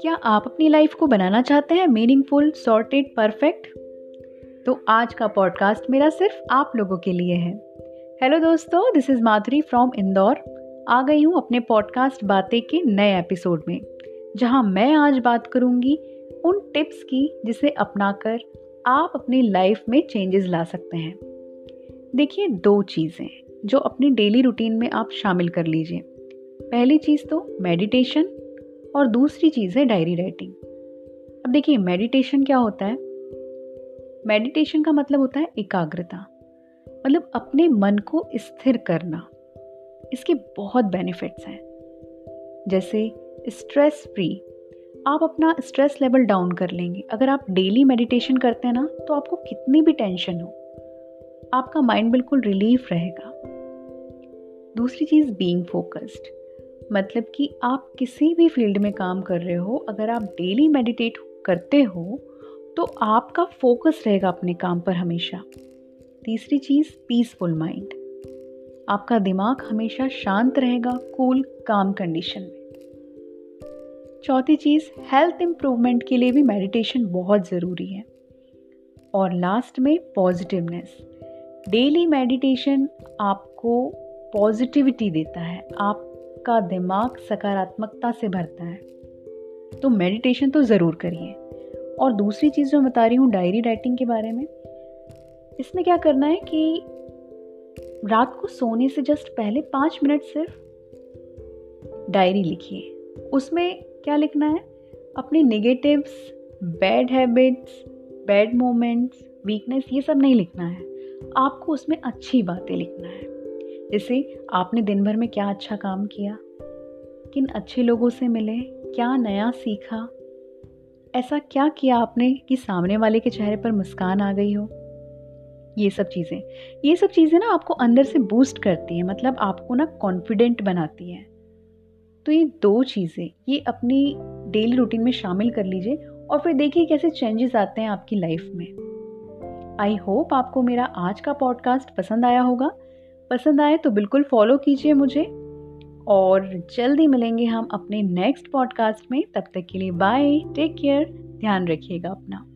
क्या आप अपनी लाइफ को बनाना चाहते हैं? मीनिंगफुल सॉर्टेड परफेक्ट तो आज का पॉडकास्ट मेरा सिर्फ़ आप लोगों के लिए है। हेलो दोस्तों this is Madhuri from Indore आ गई हूँ अपने पॉडकास्ट बातें के नए एपिसोड में, जहाँ मैं आज बात करूँगी उन टिप्स की जिसे अपनाकर आप अपनी लाइफ में चेंजेस ला सकते हैं। देखिए दो चीज़ें। जो अपनी डेली रूटीन में आप शामिल कर लीजिए। पहली चीज़ तो मेडिटेशन और दूसरी चीज़ है डायरी राइटिंग अब देखिए मेडिटेशन क्या होता है? मेडिटेशन का मतलब होता है एकाग्रता। मतलब अपने मन को स्थिर करना। इसके बहुत बेनिफिट्स हैं। जैसे स्ट्रेस फ्री आप अपना स्ट्रेस लेवल डाउन कर लेंगे। अगर आप डेली मेडिटेशन करते हैं ना तो आपको कितनी भी टेंशन हो आपका माइंड बिल्कुल रिलीफ रहेगा। दूसरी चीज़ बीइंग फोकस्ड मतलब कि आप किसी भी फ़ील्ड में काम कर रहे हो, अगर आप डेली मेडिटेट करते हो तो आपका फोकस रहेगा अपने काम पर हमेशा। तीसरी चीज़ पीसफुल माइंड आपका दिमाग हमेशा शांत रहेगा कूल काम कंडीशन में। चौथी चीज़ हेल्थ इम्प्रूवमेंट के लिए भी मेडिटेशन बहुत ज़रूरी है। और लास्ट में पॉजिटिवनेस डेली मेडिटेशन आपको पॉजिटिविटी देता है, आपका दिमाग सकारात्मकता से भरता है। तो मेडिटेशन तो ज़रूर करिए। और दूसरी चीज़ जो मैं बता रही हूँ, डायरी राइटिंग के बारे में, इसमें क्या करना है कि रात को सोने से जस्ट पहले पाँच मिनट सिर्फ़ डायरी लिखिए। उसमें क्या लिखना है? अपने negatives bad habits bad moments weakness ये सब नहीं लिखना है। आपको उसमें अच्छी बातें लिखना है। जैसे, आपने दिन भर में क्या अच्छा काम किया? किन अच्छे लोगों से मिले? क्या नया सीखा? ऐसा क्या किया आपने कि सामने वाले के चेहरे पर मुस्कान आ गई हो? ये सब चीज़ें। ये सब चीज़ें ना आपको अंदर से बूस्ट करती हैं मतलब आपको ना कॉन्फिडेंट बनाती हैं। तो ये दो चीज़ें, ये अपनी डेली रूटीन में शामिल कर लीजिए और फिर देखिए कैसे चेंजेस आते हैं आपकी लाइफ में। आई होप आपको मेरा आज का पॉडकास्ट पसंद आया होगा। पसंद आए तो बिल्कुल फॉलो कीजिए मुझे। और जल्दी मिलेंगे हम अपने नेक्स्ट पॉडकास्ट में। तब तक के लिए बाय टेक केयर ध्यान रखिएगा अपना।